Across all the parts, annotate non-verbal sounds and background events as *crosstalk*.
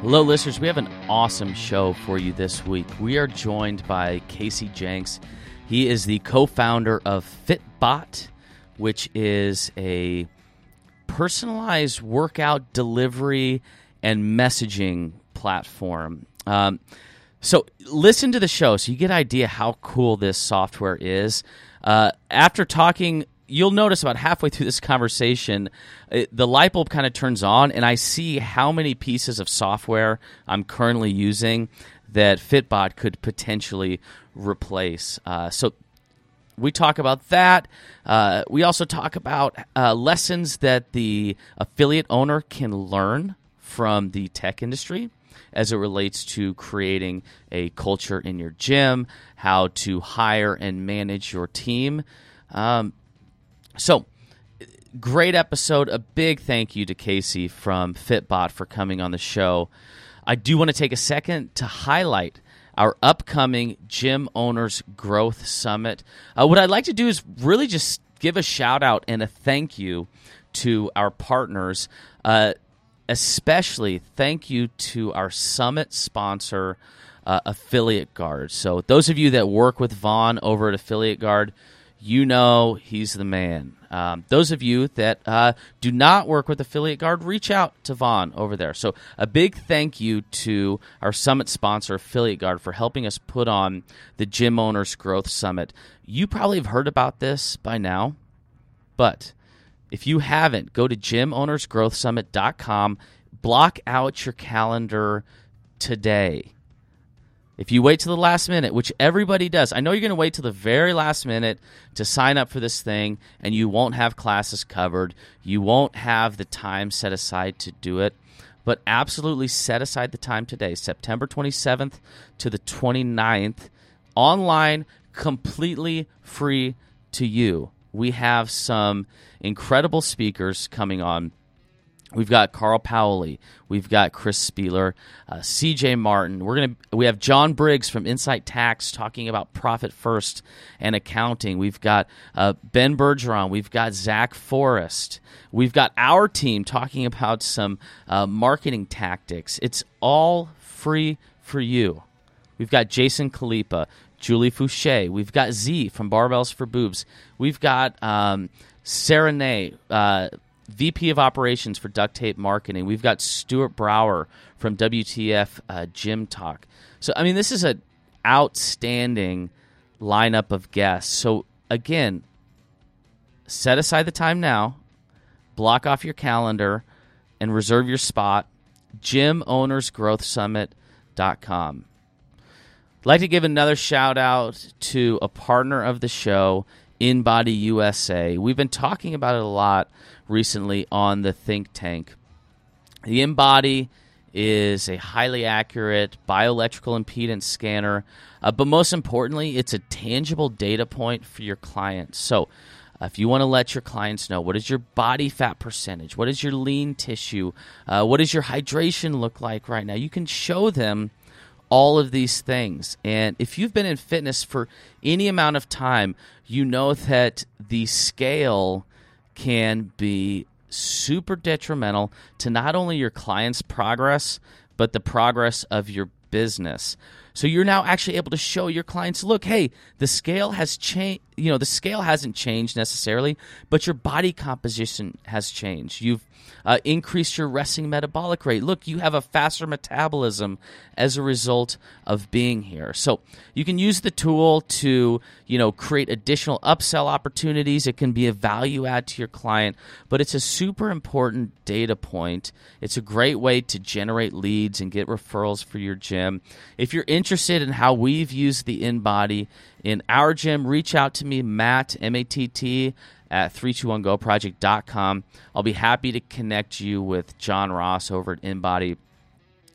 Hello, listeners. We have an awesome show for you this week. We are joined by Casey Jenks. He is the co founder of Fitbot, which is a personalized workout delivery and messaging platform. Um, so, listen to the show so you get an idea how cool this software is. Uh, after talking you'll notice about halfway through this conversation, it, the light bulb kind of turns on, and I see how many pieces of software I'm currently using that Fitbot could potentially replace. Uh, so we talk about that. Uh, we also talk about uh, lessons that the affiliate owner can learn from the tech industry as it relates to creating a culture in your gym, how to hire and manage your team. Um, so, great episode. A big thank you to Casey from Fitbot for coming on the show. I do want to take a second to highlight our upcoming Gym Owners Growth Summit. Uh, what I'd like to do is really just give a shout out and a thank you to our partners. Uh, especially thank you to our summit sponsor, uh, Affiliate Guard. So, those of you that work with Vaughn over at Affiliate Guard, you know he's the man. Um, those of you that uh, do not work with Affiliate Guard, reach out to Vaughn over there. So, a big thank you to our summit sponsor, Affiliate Guard, for helping us put on the Gym Owners Growth Summit. You probably have heard about this by now, but if you haven't, go to gymownersgrowthsummit.com, block out your calendar today if you wait to the last minute, which everybody does, I know you're going to wait to the very last minute to sign up for this thing, and you won't have classes covered. You won't have the time set aside to do it. But absolutely set aside the time today, September 27th to the 29th, online, completely free to you. We have some incredible speakers coming on We've got Carl Paoli. We've got Chris Spealler, uh, C.J. Martin. We're gonna we have John Briggs from Insight Tax talking about profit first and accounting. We've got uh, Ben Bergeron. We've got Zach Forrest. We've got our team talking about some uh, marketing tactics. It's all free for you. We've got Jason Khalipa, Julie Foucher. We've got Z from Barbells for Boobs. We've got um, Sarah Nay. Uh, VP of Operations for Duct Tape Marketing. We've got Stuart Brower from WTF uh, Gym Talk. So, I mean, this is an outstanding lineup of guests. So, again, set aside the time now, block off your calendar, and reserve your spot. GymOwnersGrowthSummit.com. I'd like to give another shout out to a partner of the show, InBody USA. We've been talking about it a lot recently on the think tank. The InBody is a highly accurate bioelectrical impedance scanner, uh, but most importantly, it's a tangible data point for your clients. So, uh, if you want to let your clients know what is your body fat percentage, what is your lean tissue, uh, what does your hydration look like right now, you can show them all of these things. And if you've been in fitness for any amount of time, you know that the scale can be super detrimental to not only your client's progress, but the progress of your business. So you're now actually able to show your clients, look, hey, the scale has changed. You know, the scale hasn't changed necessarily, but your body composition has changed. You've uh, increased your resting metabolic rate. Look, you have a faster metabolism as a result of being here. So you can use the tool to, you know, create additional upsell opportunities. It can be a value add to your client, but it's a super important data point. It's a great way to generate leads and get referrals for your gym. If you're interested in how we've used the InBody in our gym, reach out to me, Matt, M A T T, at 321goproject.com. I'll be happy to connect you with John Ross over at InBody,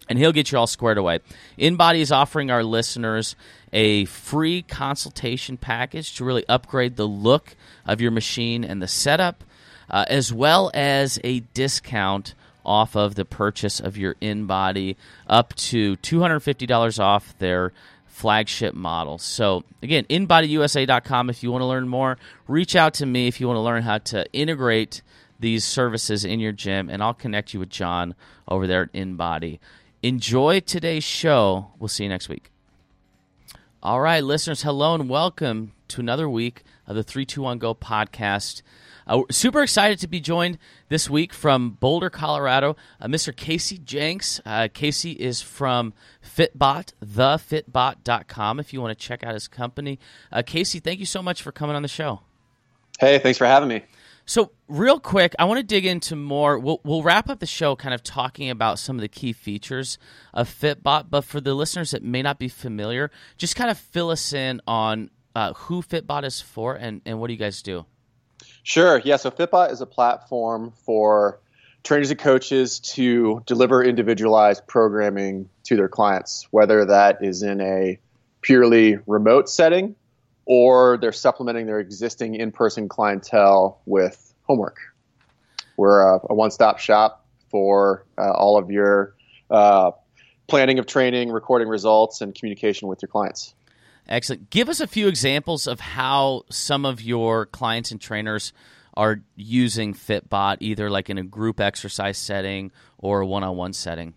and he'll get you all squared away. InBody is offering our listeners a free consultation package to really upgrade the look of your machine and the setup, uh, as well as a discount off of the purchase of your InBody up to $250 off their flagship model. So, again, inbodyusa.com if you want to learn more. Reach out to me if you want to learn how to integrate these services in your gym, and I'll connect you with John over there at InBody. Enjoy today's show. We'll see you next week. All right, listeners, hello and welcome to another week of the 321 Go podcast. Uh, super excited to be joined this week from Boulder, Colorado, uh, Mr. Casey Jenks. Uh, Casey is from Fitbot, thefitbot.com, if you want to check out his company. Uh, Casey, thank you so much for coming on the show. Hey, thanks for having me. So, real quick, I want to dig into more. We'll, we'll wrap up the show kind of talking about some of the key features of Fitbot, but for the listeners that may not be familiar, just kind of fill us in on uh, who Fitbot is for and, and what do you guys do? Sure. Yeah. So, Fitbot is a platform for trainers and coaches to deliver individualized programming to their clients, whether that is in a purely remote setting or they're supplementing their existing in-person clientele with homework. We're a, a one-stop shop for uh, all of your uh, planning of training, recording results, and communication with your clients. Excellent. Give us a few examples of how some of your clients and trainers are using Fitbot, either like in a group exercise setting or a one-on-one setting.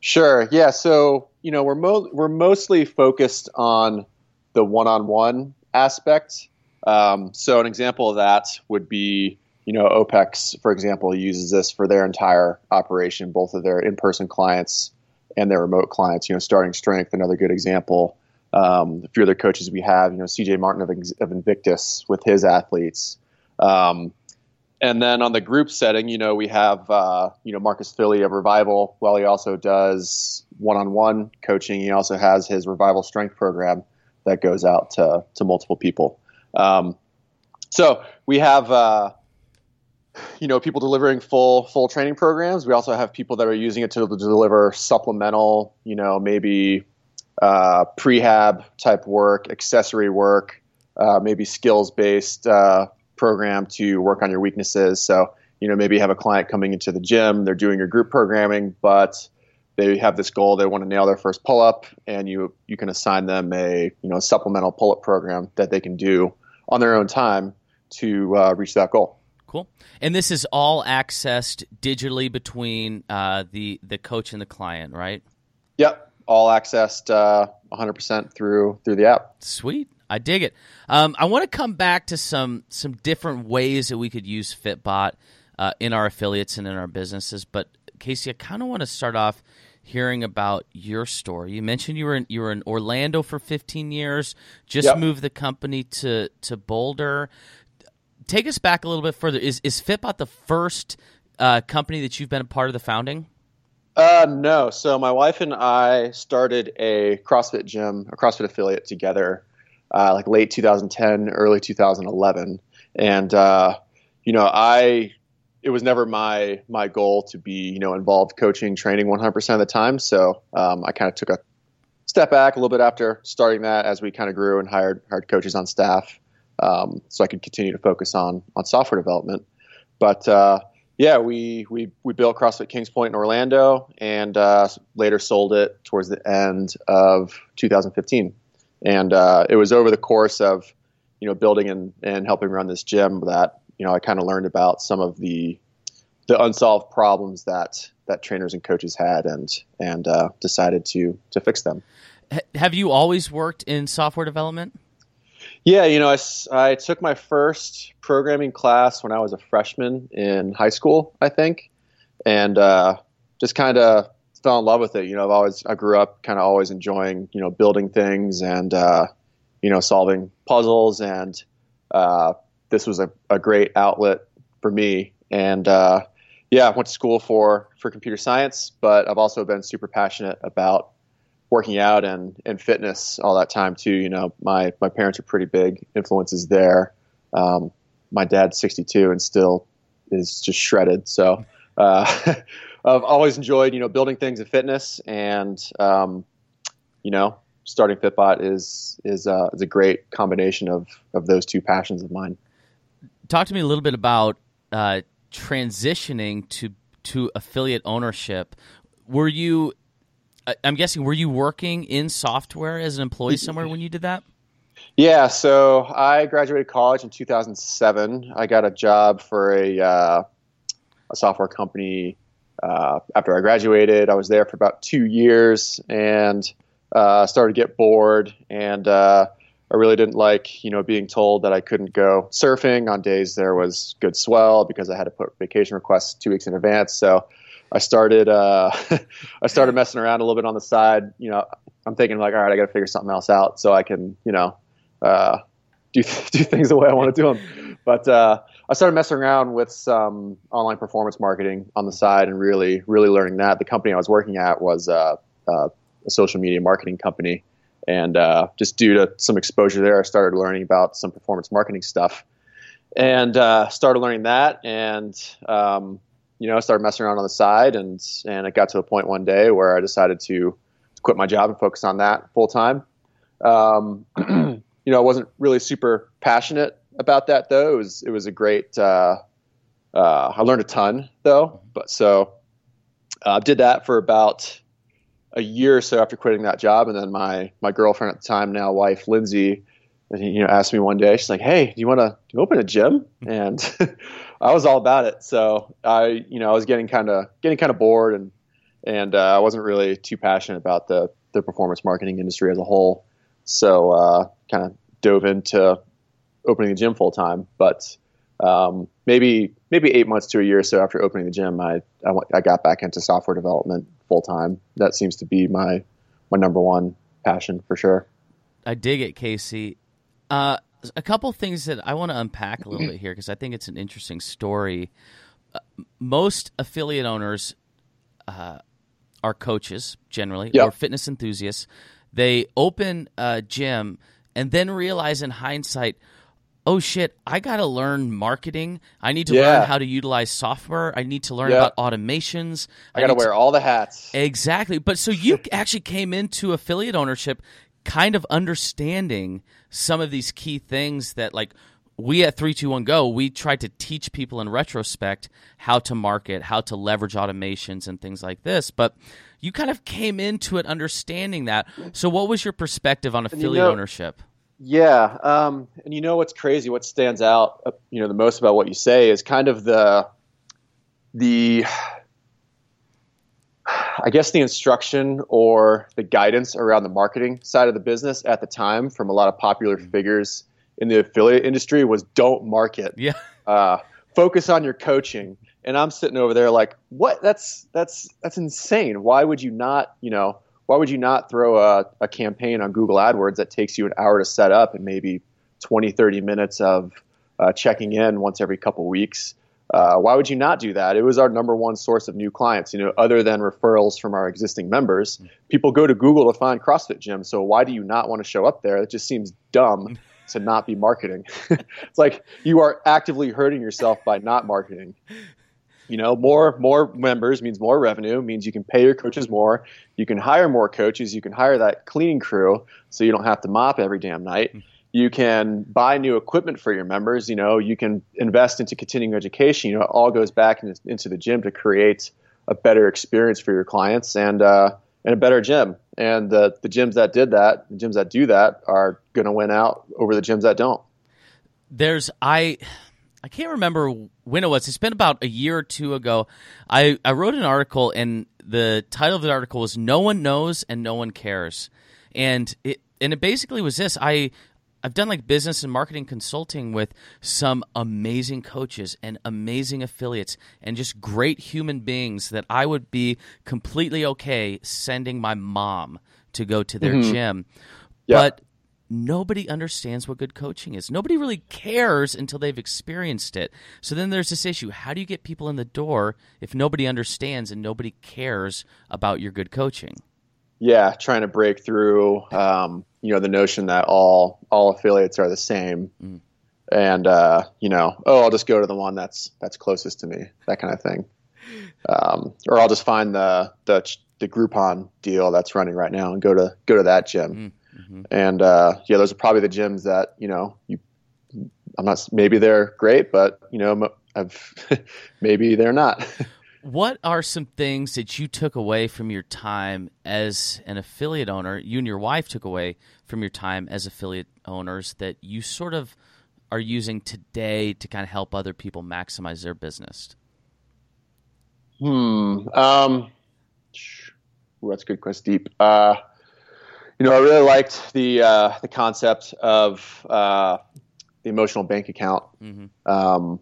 Sure. Yeah. So you know we're mo- we're mostly focused on the one-on-one aspect. Um, so an example of that would be, you know, OPEX, for example, uses this for their entire operation, both of their in-person clients and their remote clients. You know, starting strength, another good example. Um, a few other coaches we have, you know, CJ Martin of, of Invictus with his athletes. Um, and then on the group setting, you know, we have, uh, you know, Marcus Filly of Revival. Well, he also does one-on-one coaching. He also has his Revival Strength program that goes out to, to multiple people. Um, so we have, uh, you know, people delivering full full training programs. We also have people that are using it to deliver supplemental, you know, maybe uh, prehab type work, accessory work, uh, maybe skills based uh, program to work on your weaknesses. So you know, maybe you have a client coming into the gym, they're doing your group programming, but they have this goal they want to nail their first pull up and you you can assign them a you know a supplemental pull up program that they can do on their own time to uh, reach that goal. Cool. And this is all accessed digitally between uh, the the coach and the client right? Yep all accessed uh, 100% through through the app sweet I dig it. Um, I want to come back to some some different ways that we could use Fitbot uh, in our affiliates and in our businesses. But Casey, I kind of want to start off hearing about your story. You mentioned you were in, you were in Orlando for 15 years. Just yep. moved the company to to Boulder. Take us back a little bit further. Is is Fitbot the first uh, company that you've been a part of the founding? Uh, no. So my wife and I started a CrossFit gym, a CrossFit affiliate together, uh, like late 2010, early 2011, and uh, you know I it was never my my goal to be you know involved coaching training 100% of the time. So um, i kind of took a step back a little bit after starting that as we kind of grew and hired hired coaches on staff um, so i could continue to focus on on software development. But uh, yeah we, we we built crossfit kings point in orlando and uh, later sold it towards the end of 2015 and uh, it was over the course of you know building and, and helping run this gym that you know, I kind of learned about some of the the unsolved problems that that trainers and coaches had, and and uh, decided to to fix them. Have you always worked in software development? Yeah, you know, I, I took my first programming class when I was a freshman in high school, I think, and uh, just kind of fell in love with it. You know, I've always I grew up kind of always enjoying you know building things and uh, you know solving puzzles and uh, this was a, a great outlet for me. And uh, yeah, I went to school for for computer science, but I've also been super passionate about working out and, and fitness all that time too. You know, my my parents are pretty big influences there. Um, my dad's 62 and still is just shredded. So uh, *laughs* I've always enjoyed you know building things in fitness, and um, you know starting Fitbot is is uh, is a great combination of of those two passions of mine talk to me a little bit about uh, transitioning to to affiliate ownership. Were you? I'm guessing were you working in software as an employee somewhere when you did that? Yeah, so I graduated college in 2007. I got a job for a uh, a software company uh, after I graduated, I was there for about two years and uh, started to get bored. And uh, I really didn't like, you know, being told that I couldn't go surfing on days there was good swell because I had to put vacation requests two weeks in advance. So I started, uh, *laughs* I started messing around a little bit on the side. You know, I'm thinking like, all right, I got to figure something else out so I can, you know, uh, *laughs* do do things the way I want to do them. But uh, I started messing around with some online performance marketing on the side and really, really learning that. The company I was working at was uh, uh, a social media marketing company, and uh, just due to some exposure there, I started learning about some performance marketing stuff, and started learning that, and um, you know, I started messing around on the side, and and it got to a point one day where I decided to quit my job and focus on that full time. Um, *clears throat* you know, I wasn't really super passionate about that though. It was it was a great. Uh, uh, I learned a ton though, but so I uh, did that for about a year or so after quitting that job, and then my my girlfriend at the time, now wife Lindsay, you know, asked me one day. She's like, "Hey, do you want to open a gym?" And *laughs* I was all about it. So I, you know, I was getting kind of getting kind of bored, and and uh, I wasn't really too passionate about the the performance marketing industry as a whole. So uh, kind of dove into opening the gym full time. But um, maybe maybe eight months to a year or so after opening the gym, I, I, I got back into software development full time. That seems to be my my number one passion for sure. I dig it, Casey. Uh, a couple things that I want to unpack a little bit here because I think it's an interesting story. Uh, most affiliate owners uh, are coaches generally yep. or fitness enthusiasts. They open a gym and then realize in hindsight, oh shit, I got to learn marketing. I need to yeah. learn how to utilize software. I need to learn yep. about automations. I, I got to wear all the hats. Exactly. But so you *laughs* actually came into affiliate ownership kind of understanding some of these key things that like we at 321 go we tried to teach people in retrospect how to market how to leverage automations and things like this but you kind of came into it understanding that. So what was your perspective on affiliate you know, ownership? Yeah um, and you know what's crazy what stands out uh, you know the most about what you say is kind of the the I guess the instruction or the guidance around the marketing side of the business at the time from a lot of popular mm-hmm. figures in the affiliate industry was don't market. Yeah. Uh, focus on your coaching. And I'm sitting over there like, what? That's that's that's insane. Why would you not, you know, why would you not throw a, a campaign on Google AdWords that takes you an hour to set up and maybe 20, 30 minutes of uh, checking in once every couple weeks? Uh, why would you not do that? It was our number one source of new clients. You know, other than referrals from our existing members, mm. people go to Google to find CrossFit gyms. So why do you not want to show up there? It just seems dumb *laughs* to not be marketing. *laughs* it's like you are actively hurting yourself by not marketing. You know, more more members means more revenue, means you can pay your coaches more, you can hire more coaches, you can hire that cleaning crew so you don't have to mop every damn night. You can buy new equipment for your members you know you can invest into continuing education you know it all goes back into, into the gym to create a better experience for your clients and uh, and a better gym. And the, the gyms that did that the gyms that do that are going to win out over the gyms that don't. There's i i can't remember when it was. It's been about a year or two ago. I i wrote an article and the title of the article was no one knows and no one cares. And it and it basically was this. I I've done like business and marketing consulting with some amazing coaches and amazing affiliates and just great human beings that I would be completely okay sending my mom to go to their mm-hmm. gym. Yeah. But nobody understands what good coaching is. Nobody really cares until they've experienced it. So then there's this issue. How do you get people in the door if nobody understands and nobody cares about your good coaching? Yeah, trying to break through um, you know the notion that all all affiliates are the same. Mm. and uh, you know oh i'll just go to the one that's that's closest to me that kind of thing. Um, or i'll just find the the the groupon deal that's running right now and go to go to that gym. Mm, mm-hmm. and uh, yeah those are probably the gyms that you know you i'm not maybe they're great but you know I've, *laughs* maybe they're not *laughs* What are some things that you took away from your time as an affiliate owner? You and your wife took away from your time as affiliate owners that you sort of are using today to kind of help other people maximize their business? Hmm. Um, that's a good question. Deep. Uh, you know, I really liked the uh, the concept of uh, the emotional bank account. Mm-hmm. Um,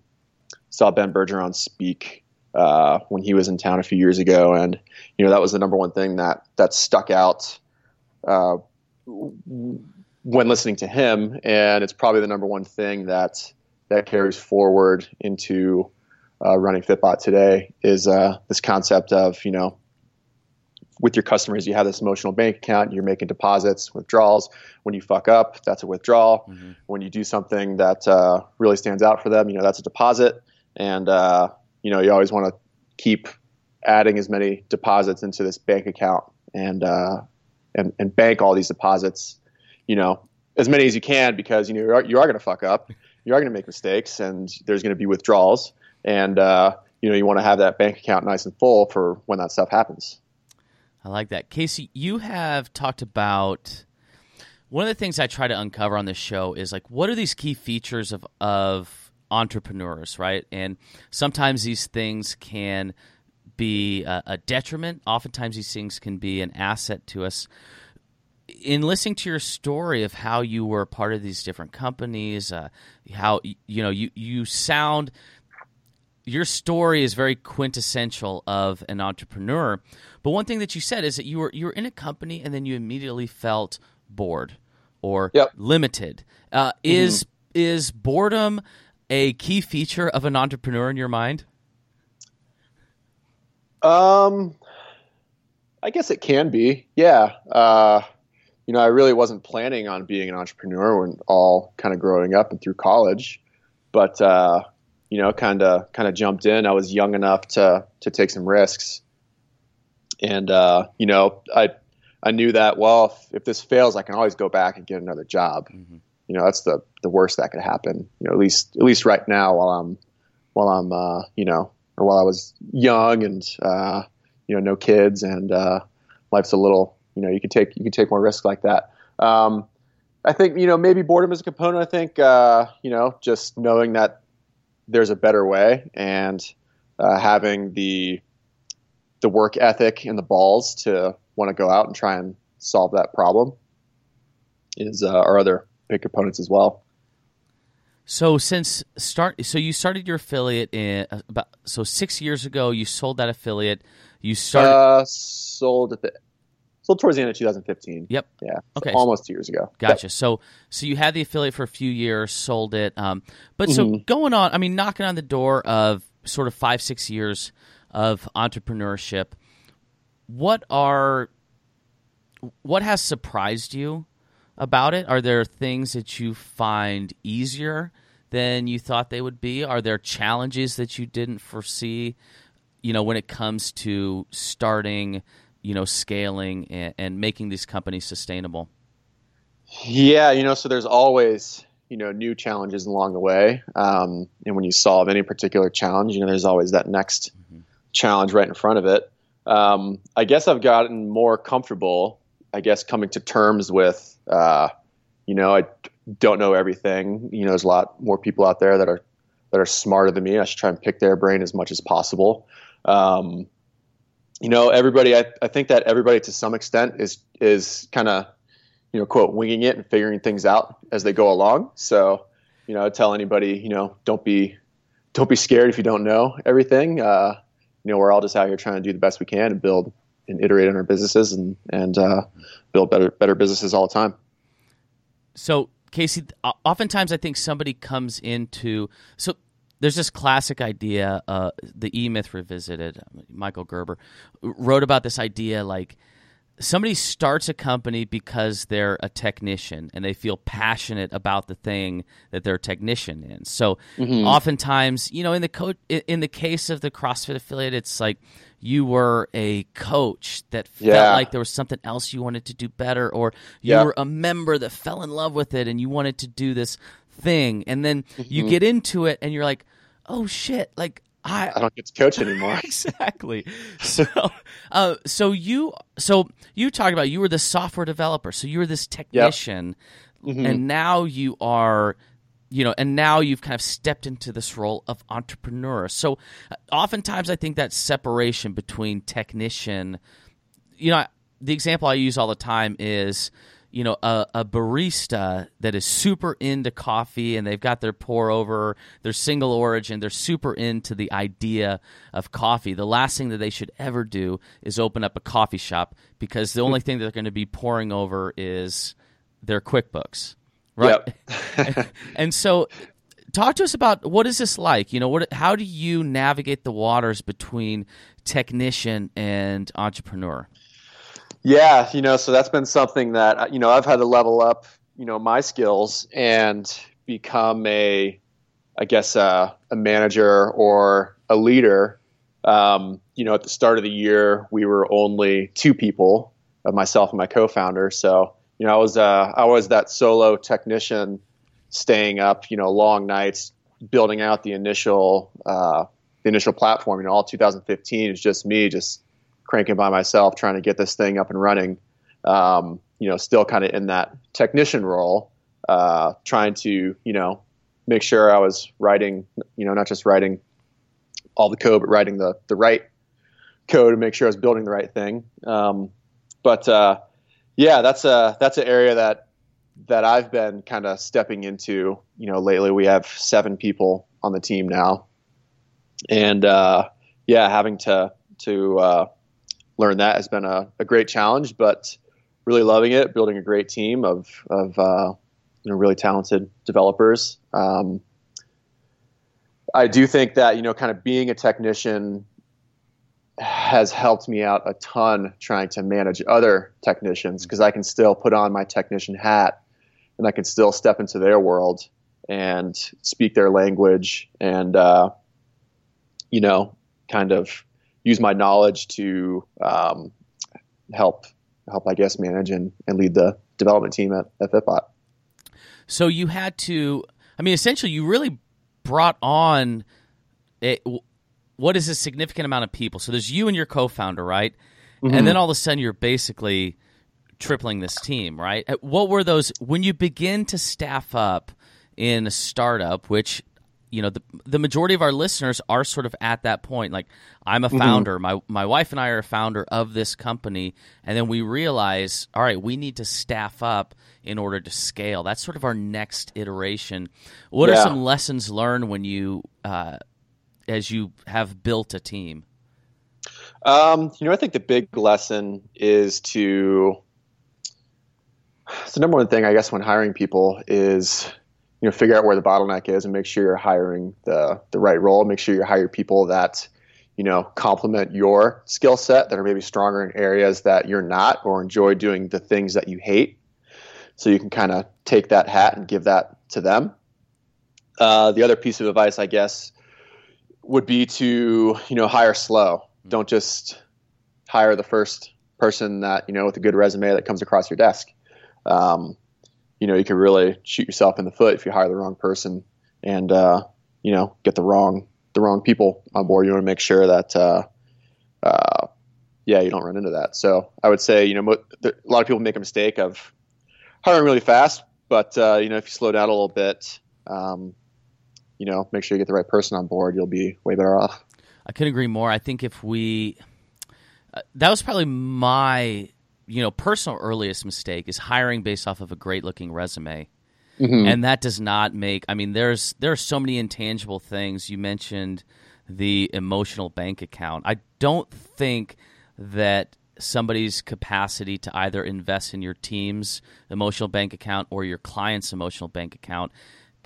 saw Ben Bergeron speak uh, when he was in town a few years ago, and you know that was the number one thing that that stuck out uh, when listening to him, and it's probably the number one thing that that carries forward into uh, running Fitbot today is uh, this concept of you know with your customers you have this emotional bank account you're making deposits withdrawals. When you fuck up that's a withdrawal. Mm-hmm. when you do something that uh, really stands out for them you know that's a deposit. And uh, you know you always want to keep adding as many deposits into this bank account and uh, and, and bank all these deposits you know as many as you can because you know you are, you are going to fuck up you are going to make mistakes and there's going to be withdrawals and uh, you know you want to have that bank account nice and full for when that stuff happens. I like that, Casey. You have talked about one of the things I try to uncover on this show is like what are these key features of of entrepreneurs, right? And sometimes these things can be a, a detriment. Oftentimes these things can be an asset to us in listening to your story of how you were part of these different companies, uh, how you know you you sound your story is very quintessential of an entrepreneur. But one thing that you said is that you were you were in a company and then you immediately felt bored or yep. limited. Uh, mm-hmm. Is is boredom a key feature of an entrepreneur in your mind? Um, I guess it can be. Yeah. Uh, you know, I really wasn't planning on being an entrepreneur when all kind of growing up and through college, but uh, you know, kind of kind of jumped in. I was young enough to to take some risks, and uh, you know, I I knew that well, if, if, this fails, I can always go back and get another job. Mm-hmm. You know, that's the the worst that could happen. You know, at least at least right now while I'm while I'm uh, you know, or while I was young and uh, you know, no kids and uh, life's a little you know, you can take you can take more risks like that. Um, I think you know maybe boredom is a component. I think uh, you know just knowing that there's a better way and uh, having the the work ethic and the balls to want to go out and try and solve that problem is uh, our other big opponents as well. So since start, so you started your affiliate in uh, about so six years ago. You sold that affiliate. You started uh, sold at the sold towards the end of 2015. Yep. Yeah. Okay. almost two years ago. Gotcha. Yep. So so you had the affiliate for a few years, sold it. Um, but so mm-hmm. going on, I mean, knocking on the door of sort of five six years of entrepreneurship. What are what has surprised you about it? Are there things that you find easier than you thought they would be? Are there challenges that you didn't foresee? You know, when it comes to starting you know scaling and, and making these companies sustainable? Yeah, you know, so there's always you know new challenges along the way, um, and when you solve any particular challenge, you know, there's always that next mm-hmm. challenge right in front of it. Um, I guess I've gotten more comfortable. I guess coming to terms with, uh, you know, I don't know everything. You know, there's a lot more people out there that are that are smarter than me. I should try and pick their brain as much as possible. Um, you know, everybody, I, I think that everybody to some extent is, is kind of, you know, quote, winging it and figuring things out as they go along. So, you know, I tell anybody, you know, don't be, don't be scared if you don't know everything. Uh, you know, we're all just out here trying to do the best we can and build and iterate on our businesses and, and, uh, build better, better businesses all the time. So Casey, oftentimes I think somebody comes into, so there's this classic idea, uh, the E Myth Revisited. Michael Gerber wrote about this idea like somebody starts a company because they're a technician and they feel passionate about the thing that they're a technician in. So mm-hmm. oftentimes, you know, in the co- in the case of the CrossFit affiliate, it's like you were a coach that felt yeah. like there was something else you wanted to do better, or you yeah. were a member that fell in love with it and you wanted to do this thing, and then mm-hmm. you get into it and you're like, oh shit, like I, I don't get to coach anymore. *laughs* exactly. So, uh, so you, so you talked about you were the software developer, so you were this technician, yep. mm-hmm. and now you are you know, and now you've kind of stepped into this role of entrepreneur. So, uh, oftentimes, I think that separation between technician, you know, the example I use all the time is, you know, a, a, barista that is super into coffee and they've got their pour over, their single origin, they're super into the idea of coffee. The last thing that they should ever do is open up a coffee shop because the only thing that they're going to be pouring over is their QuickBooks right? Yep. *laughs* and so talk to us about what is this like you know what how do you navigate the waters between technician and entrepreneur yeah you know so that's been something that uh, you know i've had to level up you know my skills and become a i guess uh, a manager or a leader um, you know at the start of the year we were only two people of myself and my co-founder so you know, I was uh, I was that solo technician, staying up, you know, long nights, building out the initial uh, the initial platform. You know, all 2015 is just me, just cranking by myself, trying to get this thing up and running. Um, you know, still kind of in that technician role, uh, trying to you know make sure I was writing, you know, not just writing all the code, but writing the the right code to make sure I was building the right thing. Um, but uh, yeah, that's a that's an area that that I've been kind of stepping into. You know, lately we have seven people on the team now, and uh, yeah, having to to uh, learn that has been a, a, great challenge, but really loving it. Building a great team of of uh, you know really talented developers. Um, I do think that you know, kind of being a technician has helped me out a ton trying to manage other technicians because I can still put on my technician hat and I can still step into their world and speak their language and uh, you know kind of use my knowledge to um, help help I guess manage and, and lead the development team at, at Fitbot. So you had to I mean essentially you really brought on it what is a significant amount of people? So there's you and your co-founder, right? Mm-hmm. And then all of a sudden you're basically tripling this team, right? What were those when you begin to staff up in a startup, which you know the the majority of our listeners are sort of at that point. Like I'm a mm-hmm. founder, mm-hmm. my my wife and I are a founder of this company, and then we realize, all right, we need to staff up in order to scale. That's sort of our next iteration. What yeah. are some lessons learned when you uh, as you have built a team? Um, you know, I think the big lesson is to the number one thing I guess when hiring people is you know figure out where the bottleneck is and make sure you're hiring the the right role. Make sure you hire people that you know complement your skill set that are maybe stronger in areas that you're not or enjoy doing the things that you hate. So you can kind of take that hat and give that to them. Uh, the other piece of advice, I guess, would be to you know hire slow. Don't just hire the first person that you know with a good resume that comes across your desk. Um, you know, you could really shoot yourself in the foot if you hire the wrong person and uh, you know get the wrong the wrong people on board. You want to make sure that uh, uh, yeah, you don't run into that. So I would say you know mo- a lot of people make a mistake of hiring really fast, but uh, you know if you slow down a little bit. Um, you know, make sure you get the right person on board, you'll be way better off. I couldn't agree more. I think if we, uh, that was probably my, you know, personal earliest mistake is hiring based off of a great looking resume. Mm-hmm. And that does not make, I mean, there's, there are so many intangible things. You mentioned the emotional bank account. I don't think that somebody's capacity to either invest in your team's emotional bank account or your client's emotional bank account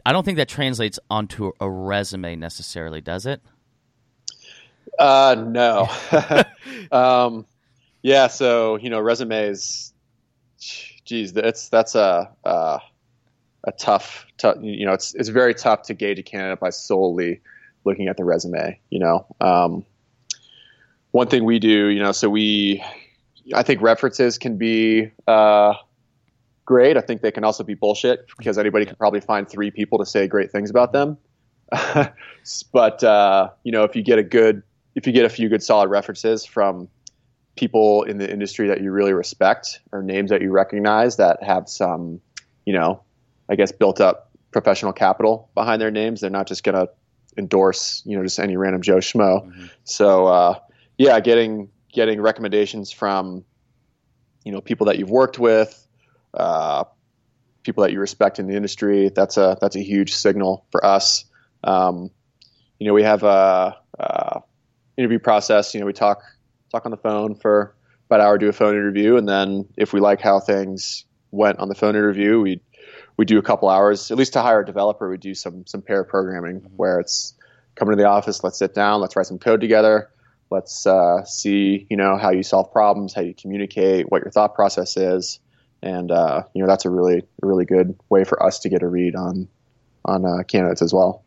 I don't think that translates onto a resume necessarily, does it? Uh, no. *laughs* *laughs* um, yeah. So you know, resumes. Geez, that's that's a a, a tough, tough. You know, it's it's very tough to gauge a candidate by solely looking at the resume. You know, um, one thing we do, you know, so we, I think references can be uh, great. I think they can also be bullshit because anybody can probably find three people to say great things about them. *laughs* but uh, you know, if you get a good, if you get a few good solid references from people in the industry that you really respect or names that you recognize that have some, you know, I guess built up professional capital behind their names. They're not just going to endorse, you know, just any random Joe Schmo. Mm-hmm. So, uh, yeah, getting getting recommendations from, you know, people that you've worked with, uh, people that you respect in the industry. That's a that's a huge signal for us. Um, you know, we have a, a, interview process. You know, we talk talk on the phone for about an hour, do a phone interview, and then if we like how things went on the phone interview, we we do a couple hours, at least to hire a developer. We do some some pair programming mm-hmm. where it's coming to the office. Let's sit down. Let's write some code together. Let's uh, see, you know, how you solve problems, how you communicate, what your thought process is, and uh, you know that's a really really good way for us to get a read on on uh, candidates as well.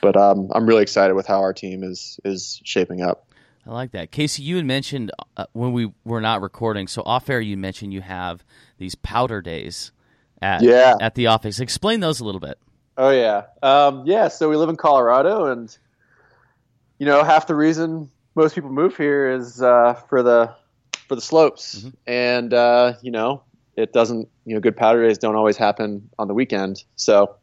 But um, I'm really excited with how our team is is shaping up. I like that, Casey. You had mentioned uh, when we were not recording, so off air, you mentioned you have these powder days at yeah. at the office. Explain those a little bit. Oh yeah, um, yeah. So we live in Colorado, and you know half the reason most people move here is uh, for the for the slopes, mm-hmm. and uh, you know it doesn't. You know, good powder days don't always happen on the weekend. So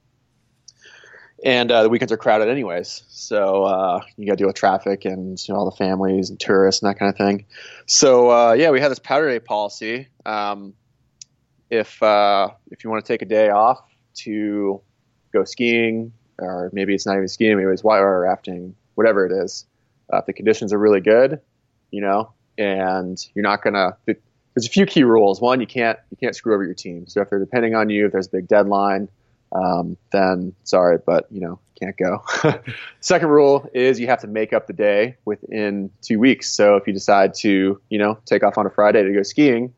and uh, the weekends are crowded anyways. So uh, you got to deal with traffic and you know, all the families and tourists and that kind of thing. So uh, yeah, we have this powder day policy. Um, if uh, if you want to take a day off to go skiing, or maybe it's not even skiing, maybe it's whitewater rafting, whatever it is. Uh, if the conditions are really good, you know, and you're not gonna. There's a few key rules. One, you can't you can't screw over your team. So if they're depending on you, if there's a big deadline um, then sorry, but you know, can't go. *laughs* Second rule is you have to make up the day within two weeks. So if you decide to, you know, take off on a Friday to go skiing,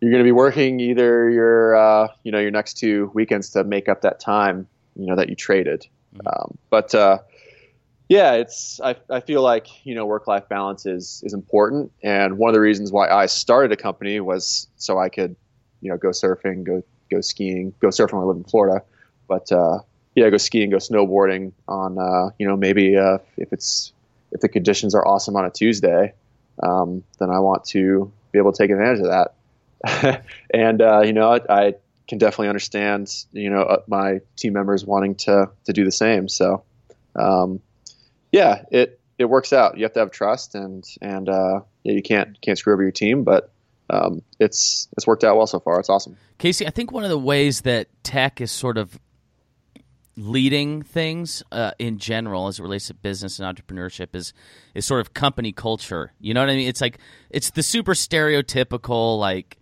you're going to be working either your, uh, you know, your next two weekends to make up that time, you know, that you traded. Mm-hmm. Um, but uh, yeah, it's I, I feel like you know work life balance is is important, and one of the reasons why I started a company was so I could, you know, go surfing, go go skiing, go surfing when I live in Florida but uh, yeah, go skiing, go snowboarding on uh, you know maybe uh, if it's if the conditions are awesome on a Tuesday, um, then I want to be able to take advantage of that. *laughs* and uh, you know, I, I, can definitely understand you know uh, my team members wanting to to do the same. So um, yeah, it it works out. You have to have trust, and and uh, yeah, you can't can't screw over your team, but um, it's it's worked out well so far. It's awesome. Casey, I think one of the ways that tech is sort of leading things uh, in general as it relates to business and entrepreneurship is is sort of company culture. You know what I mean? It's like it's the super stereotypical like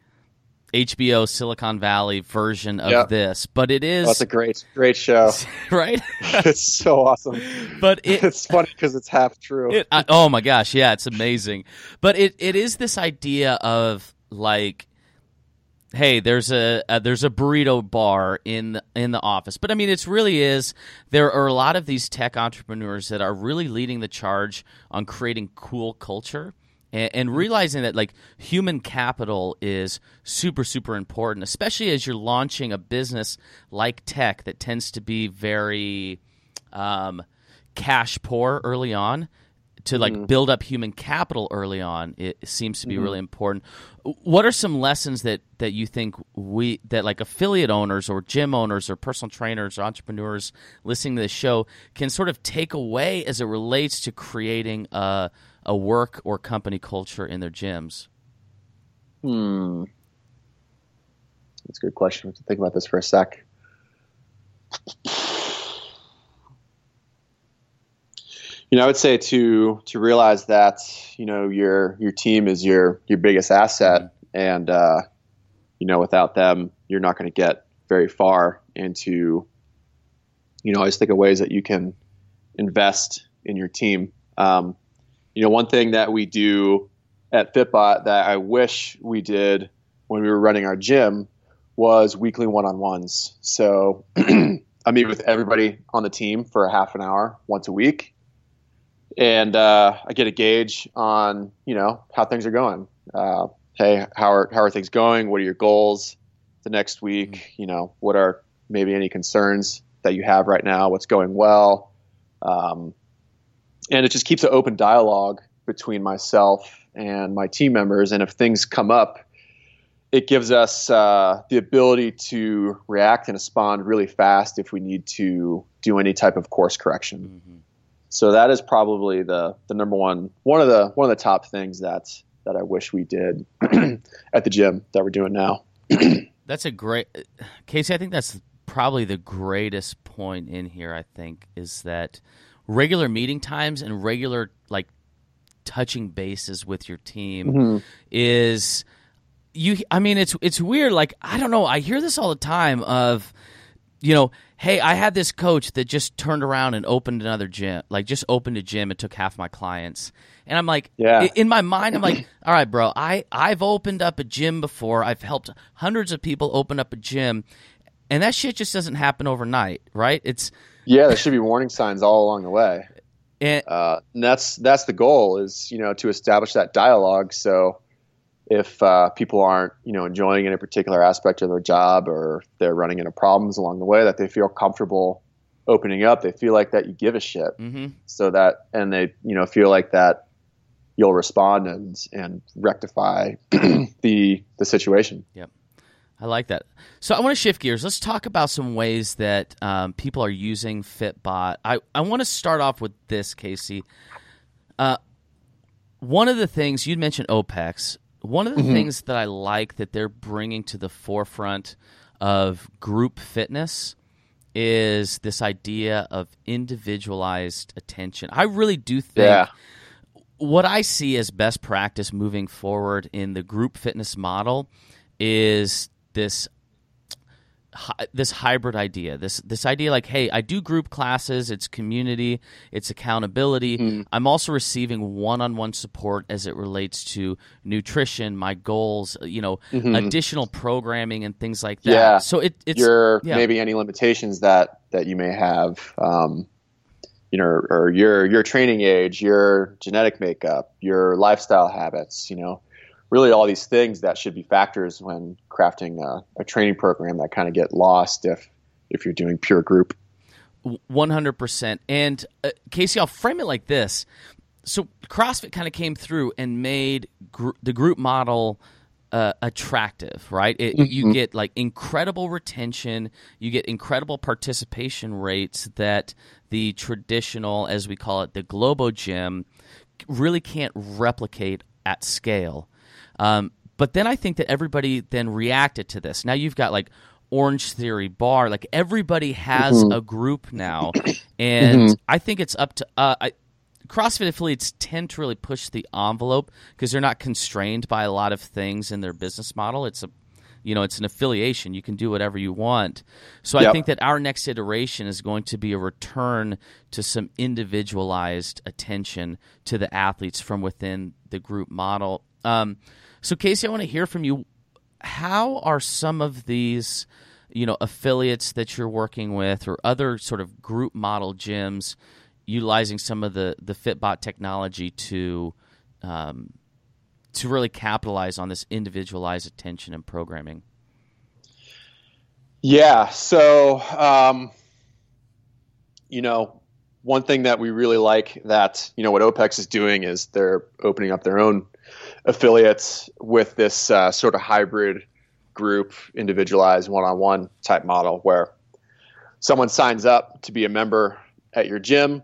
HBO Silicon Valley version of yeah. this, but it is. Oh, that's a great, great show, *laughs* right? *laughs* it's so awesome. But it, it's funny because it's half true. It, I, oh my gosh, yeah, it's amazing. But it, it is this idea of like hey, there's a, a, there's a burrito bar in the, in the office. But I mean, it's really is. There are a lot of these tech entrepreneurs that are really leading the charge on creating cool culture and, and realizing that like human capital is super super important, especially as you're launching a business like tech that tends to be very um, cash poor early on to like mm-hmm. build up human capital early on it seems to be mm-hmm. really important. What are some lessons that that you think we that like affiliate owners or gym owners or personal trainers or entrepreneurs listening to this show can sort of take away as it relates to creating a a work or company culture in their gyms? Hmm. That's a good question. To think about this for a sec you know, I would say to to realize that you know your your team is your your biggest asset, and uh, you know without them, you're not going to get very far. Into you know, always think of ways that you can invest in your team. Um, you know, one thing that we do at Fitbot that I wish we did when we were running our gym was weekly one-on-ones. So *clears throat* I meet with everybody on the team for a half an hour once a week and uh, I get a gauge on you know how things are going. Uh, hey, how are how are things going? What are your goals the next week? Mm-hmm. You know, what are maybe any concerns that you have right now? What's going well? Um, and it just keeps an open dialogue between myself and my team members. And if things come up it gives us uh, the ability to react and respond really fast if we need to do any type of course correction. Mm-hmm. So that is probably the the number one one of the one of the top things that that I wish we did *clears throat* at the gym that we're doing now. *clears throat* that's a great Casey. I think that's probably the greatest point in here. I think is that regular meeting times and regular like touching bases with your team mm-hmm. is you I mean it's it's weird like I don't know I hear this all the time of you know hey I had this coach that just turned around and opened another gym like just opened a gym and took half my clients. And I'm like yeah. in my mind I'm like *clears throat* all right bro I I've opened up a gym before. I've helped hundreds of people open up a gym. And that shit just doesn't happen overnight right? It's yeah there should be warning signs all along the way. And, uh, and that's that's the goal is you know to establish that dialogue. So if uh, people aren't you know enjoying any particular aspect of their job or they're running into problems along the way that they feel comfortable opening up they feel like that you give a shit mm-hmm. so that and they you know feel like that you'll respond and and rectify *clears throat* the the situation yep I like that. So I want to shift gears. Let's talk about some ways that um, people are using Fitbot. I, I want to start off with this, Casey. Uh, one of the things you mentioned OPEX. One of the mm-hmm. things that I like that they're bringing to the forefront of group fitness is this idea of individualized attention. I really do think yeah. what I see as best practice moving forward in the group fitness model is this this hybrid idea this this idea like hey i do group classes it's community it's accountability mm-hmm. i'm also receiving one-on-one support as it relates to nutrition my goals you know mm-hmm. additional programming and things like that yeah so it, it's your yeah. maybe any limitations that that you may have um, you know or your your training age your genetic makeup your lifestyle habits you know really all these things that should be factors when crafting a, a training program that kind of get lost if if you're doing pure group. One hundred percent. And uh, Casey, I'll frame it like this: so CrossFit kind of came through and made gr- the group model. Uh, attractive, right? It, mm-hmm. You get like incredible retention, you get incredible participation rates that the traditional, as we call it, the Globo Gym, really can't replicate at scale. Um, but then I think that everybody then reacted to this. Now you've got like Orange Theory Bar, like everybody has mm-hmm. a group now, *coughs* and mm-hmm. I think it's up to uh, I, CrossFit affiliates tend to really push the envelope because they're not constrained by a lot of things in their business model. It's a you know it's an affiliation you can do whatever you want so yep. i think that our next iteration is going to be a return to some individualized attention to the athletes from within the group model um, so, Casey, I want to hear from you. How are some of these, you know, affiliates that you're working with, or other sort of group model gyms, utilizing some of the the Fitbot technology to um, to really capitalize on this individualized attention and programming? Yeah. So, um, you know, one thing that we really like that you know what OPEX is doing is they're opening up their own affiliates with this uh, sort of hybrid group, individualized one-on-one type model where someone signs up to be a member at your gym.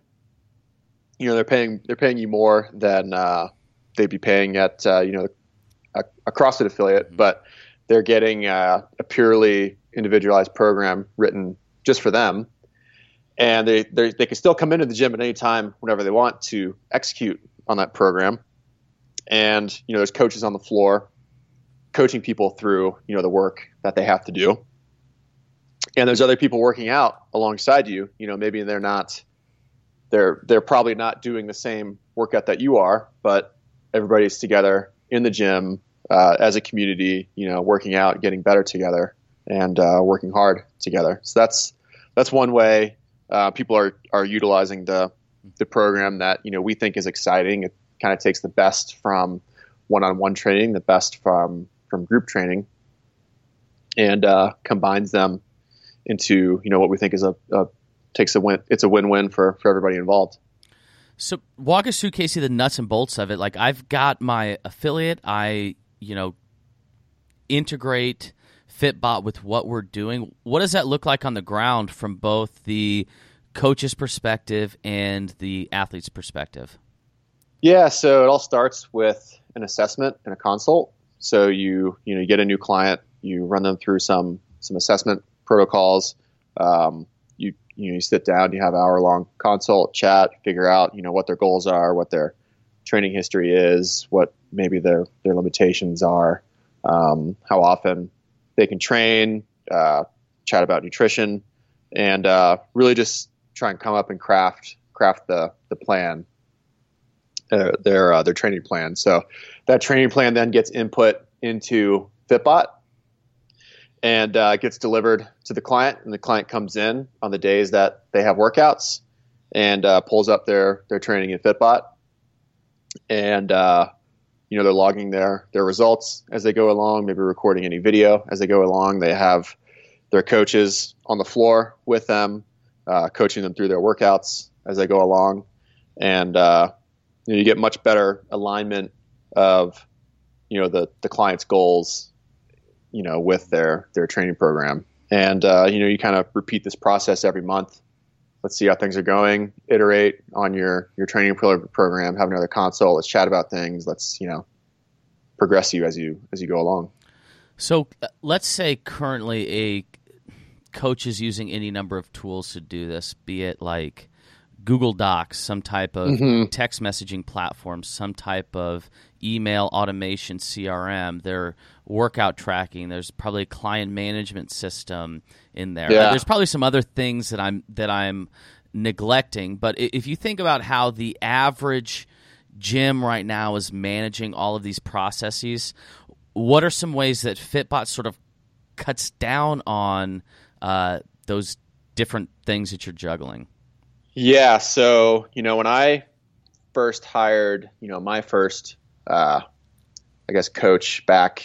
You know, they're paying they're paying you more than uh, they'd be paying at uh, you know a, a, CrossFit affiliate, mm-hmm. but they're getting uh, a purely individualized program written just for them, and they they can still come into the gym at any time whenever they want to execute on that program and you know there's coaches on the floor coaching people through you know the work that they have to do. And there's other people working out alongside you you know maybe they're not they're they're probably not doing the same workout that you are but everybody's together in the gym uh, as a community you know working out getting better together and uh, working hard together. So that's that's one way uh, people are are utilizing the the program that you know we think is exciting. It, kind of takes the best from one-on-one training, the best from from group training, and uh, combines them into you know what we think is a, a takes a win. It's a win-win for for everybody involved. So walk us through Casey the nuts and bolts of it. Like I've got my affiliate. I you know integrate Fitbot with what we're doing. What does that look like on the ground from both the coach's perspective and the athlete's perspective? Yeah, so it all starts with an assessment and a consult. So you you know you get a new client, you run them through some some assessment protocols. Um, you you know you sit down, you have hour long consult, chat, figure out you know what their goals are, what their training history is, what maybe their their limitations are, um, how often they can train, uh, chat about nutrition, and uh, really just try and come up and craft craft the the plan uh, their uh, their training plan. So that training plan then gets input into Fitbot and uh, gets delivered to the client, and the client comes in on the days that they have workouts and uh, pulls up their their training in Fitbot, and uh, you know they're logging their their results as they go along, maybe recording any video as they go along. They have their coaches on the floor with them, uh, coaching them through their workouts as they go along, and you, know, you get much better alignment of you know the the client's goals you know with their their training program. And uh, you know you kind of repeat this process every month. Let's see how things are going. Iterate on your your training pro- program. Have another consult. Let's chat about things. Let's you know progress you as you as you go along. So uh, let's say currently a coach is using any number of tools to do this be it like Google Docs, some type of mm-hmm. text messaging platform, some type of email automation CRM, their workout tracking. There's probably a client management system in there. Yeah. There's probably some other things that I'm that I'm neglecting. But if you think about how the average gym right now is managing all of these processes, what are some ways that Fitbot sort of cuts down on uh, those different things that you're juggling? Yeah. So, you know, when I first hired, you know, my first, uh, I guess, coach back,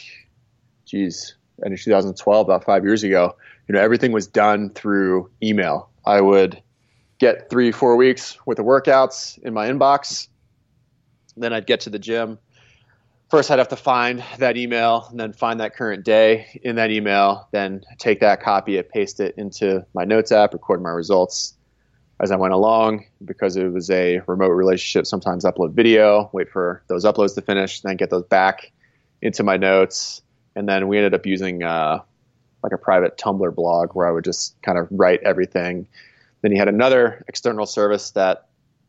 geez, in 2012, about five years ago, you know, everything was done through email. I would get three, four weeks worth of workouts in my inbox. Then I'd get to the gym. First, I'd have to find that email and then find that current day in that email, then take that, copy it, paste it into my notes app, record my results, as I went along because it was a remote relationship. Sometimes upload video, wait for those uploads to finish, then get those back into my notes. And then we ended up using uh, like a private Tumblr blog where I would just kind of write everything. Then he had another external service that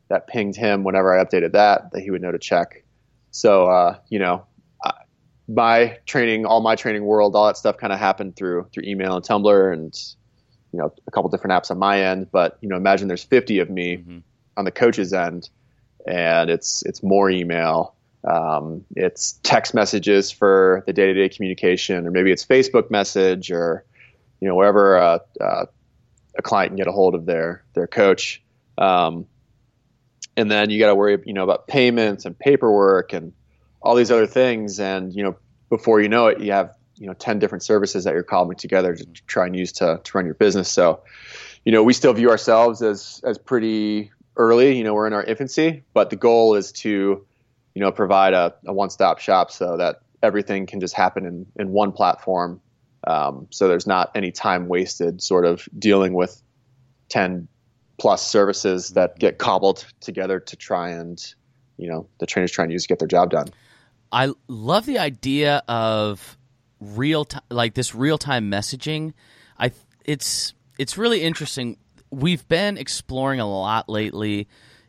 that pinged him whenever I updated that that he would know to check. So uh, you know, my training, all my training world, all that stuff kind of happened through through email and Tumblr and you know a couple different apps on my end, but you know imagine there's 50 of me mm-hmm. on the coach's end, and it's it's more email, um, it's text messages for the day to day communication, or maybe it's Facebook message, or you know wherever uh, uh, a client can get a hold of their their coach. Um, and then you got to worry, you know, about payments and paperwork and all these other things. And you know, before you know it, you have you know 10 different services that you're cobbling together to try and use to, to run your business. So you know we still view ourselves as as pretty early you know we're in our infancy but the goal is to you know provide a, a one-stop shop so that everything can just happen in, in one platform um, so there's not any time wasted sort of dealing with 10 plus services that get cobbled together to try and you know the trainers trying to use to get their job done. I love the idea of real time, like this real time messaging. I it's it's really interesting. We've been exploring a lot lately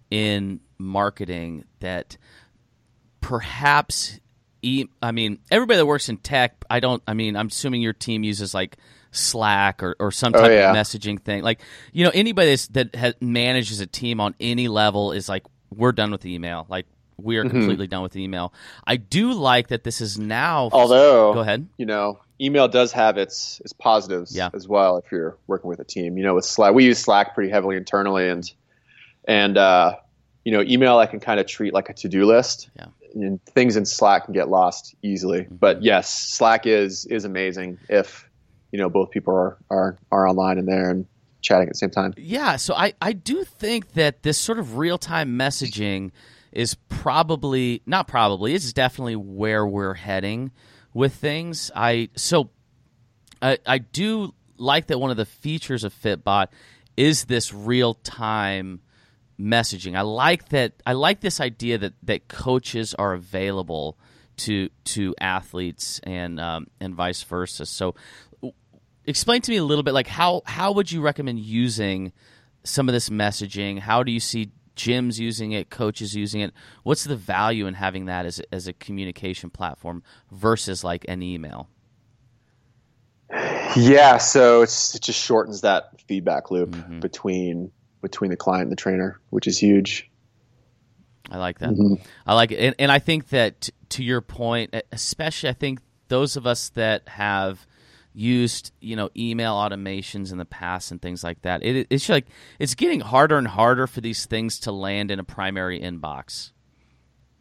in marketing that perhaps e- I mean everybody that works in tech. I don't. I mean I'm assuming your team uses like Slack or, or some oh, type oh, yeah. of messaging thing. Like you know anybody that has, manages a team on any level is like we're done with email. Like we are mm-hmm. completely done with the email. I do like that this is now. Although, go ahead. You know, email does have its its positives yeah. as well. If you're working with a team, you know, with Slack, we use Slack pretty heavily internally, and and uh, you know, email I can kind of treat like a to do list. Yeah. And things in Slack can get lost easily. Mm-hmm. But yes, Slack is is amazing if you know both people are are, are online and there and chatting at the same time. Yeah. So I I do think that this sort of real time messaging is probably not probably it's definitely where we're heading with things. I so I, I do like that one of the features of Fitbot is this real time messaging. I like that. I like this idea that that coaches are available to to athletes and um, and vice versa. So, explain to me a little bit, like how how would you recommend using some of this messaging? How do you see gyms using it, coaches using it? What's the value in having that as a, as a communication platform versus like an email? Yeah, so it's, it just shortens that feedback loop mm-hmm. between between the client and the trainer, which is huge. I like that. Mm-hmm. I like it, and, and I think that to your point, especially I think those of us that have used you know email automations in the past and things like that. It, it's like it's getting harder and harder for these things to land in a primary inbox.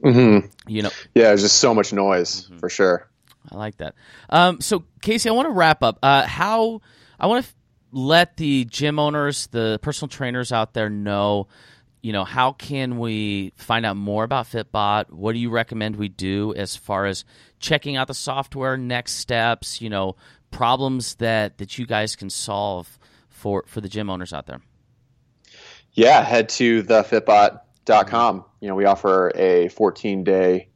Mm-hmm. You know, yeah, there's just so much noise mm-hmm. for sure. I like that. Um, so Casey, I want to wrap up. Uh, how I want to f- let the gym owners, the personal trainers out there know you know, how can we find out more about Fitbot? What do you recommend we do as far as checking out the software, next steps, you know, problems that that you guys can solve for for the gym owners out there? Yeah, head to thefitbot.com. You know, we offer a 14-day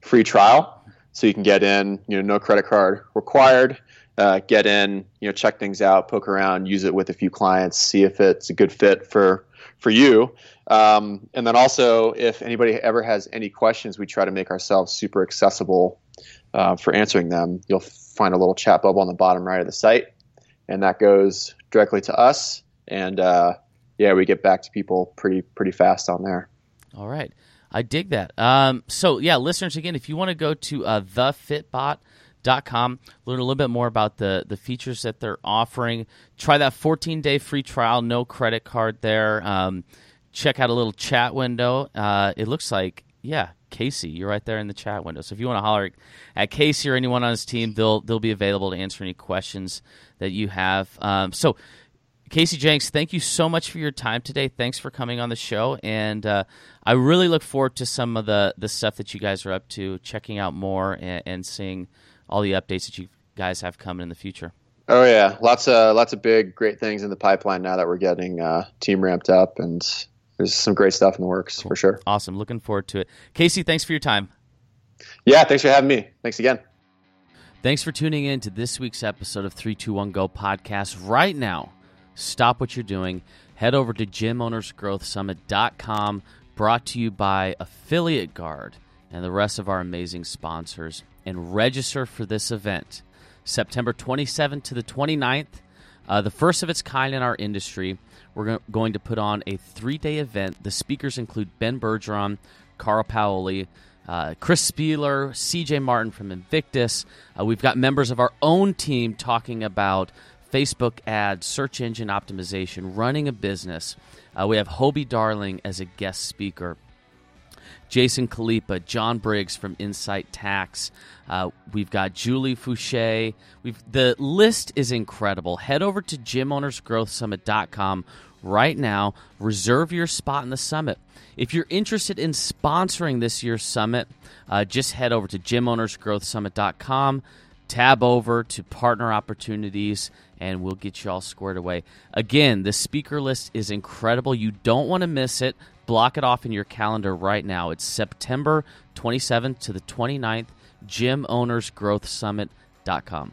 free trial so you can get in, you know, no credit card required. Uh, get in, you know, check things out, poke around, use it with a few clients, see if it's a good fit for for you. Um, and then also, if anybody ever has any questions, we try to make ourselves super accessible uh, for answering them. You'll find a little chat bubble on the bottom right of the site, and that goes directly to us. And uh, yeah, we get back to people pretty pretty fast on there. All right. I dig that. Um, so, yeah, listeners, again, if you want to go to uh, thefitbot.com, learn a little bit more about the, the features that they're offering, try that 14 day free trial, no credit card there. Um, check out a little chat window. Uh, it looks like, yeah, Casey, you're right there in the chat window. So if you want to holler at Casey or anyone on his team, they'll they'll be available to answer any questions that you have. Um, so. Casey Jenks, thank you so much for your time today. Thanks for coming on the show, and uh, I really look forward to some of the the stuff that you guys are up to, checking out more and, and seeing all the updates that you guys have coming in the future. Oh yeah, lots of lots of big great things in the pipeline now that we're getting uh, team ramped up and there's some great stuff in the works cool. for sure. Awesome. Looking forward to it. Casey, thanks for your time. Yeah, thanks for having me. Thanks again. Thanks for tuning in to this week's episode of 321 Go podcast. Right now, stop what you're doing. Head over to gymownersgrowthsummit.com, brought to you by Affiliate Guard and the rest of our amazing sponsors, and register for this event. September 27th to the 29th, uh, the first of its kind in our industry. We're going to put on a three day event. The speakers include Ben Bergeron, Carl Paoli, uh, Chris Spealler, CJ Martin from Invictus. Uh, we've got members of our own team talking about Facebook ads, search engine optimization, running a business. Uh, we have Hobie Darling as a guest speaker. Jason Khalipa, John Briggs from Insight Tax. Uh, we've got Julie Foucher. We've the list is incredible. Head over to gymownersgrowthsummit.com right now. Reserve your spot in the summit. If you're interested in sponsoring this year's summit, uh, just head over to gymownersgrowthsummit.com. Tab over to partner opportunities and we'll get you all squared away. Again, the speaker list is incredible. You don't want to miss it. Block it off in your calendar right now. It's September 27th to the 29th, gymownersgrowthsummit.com.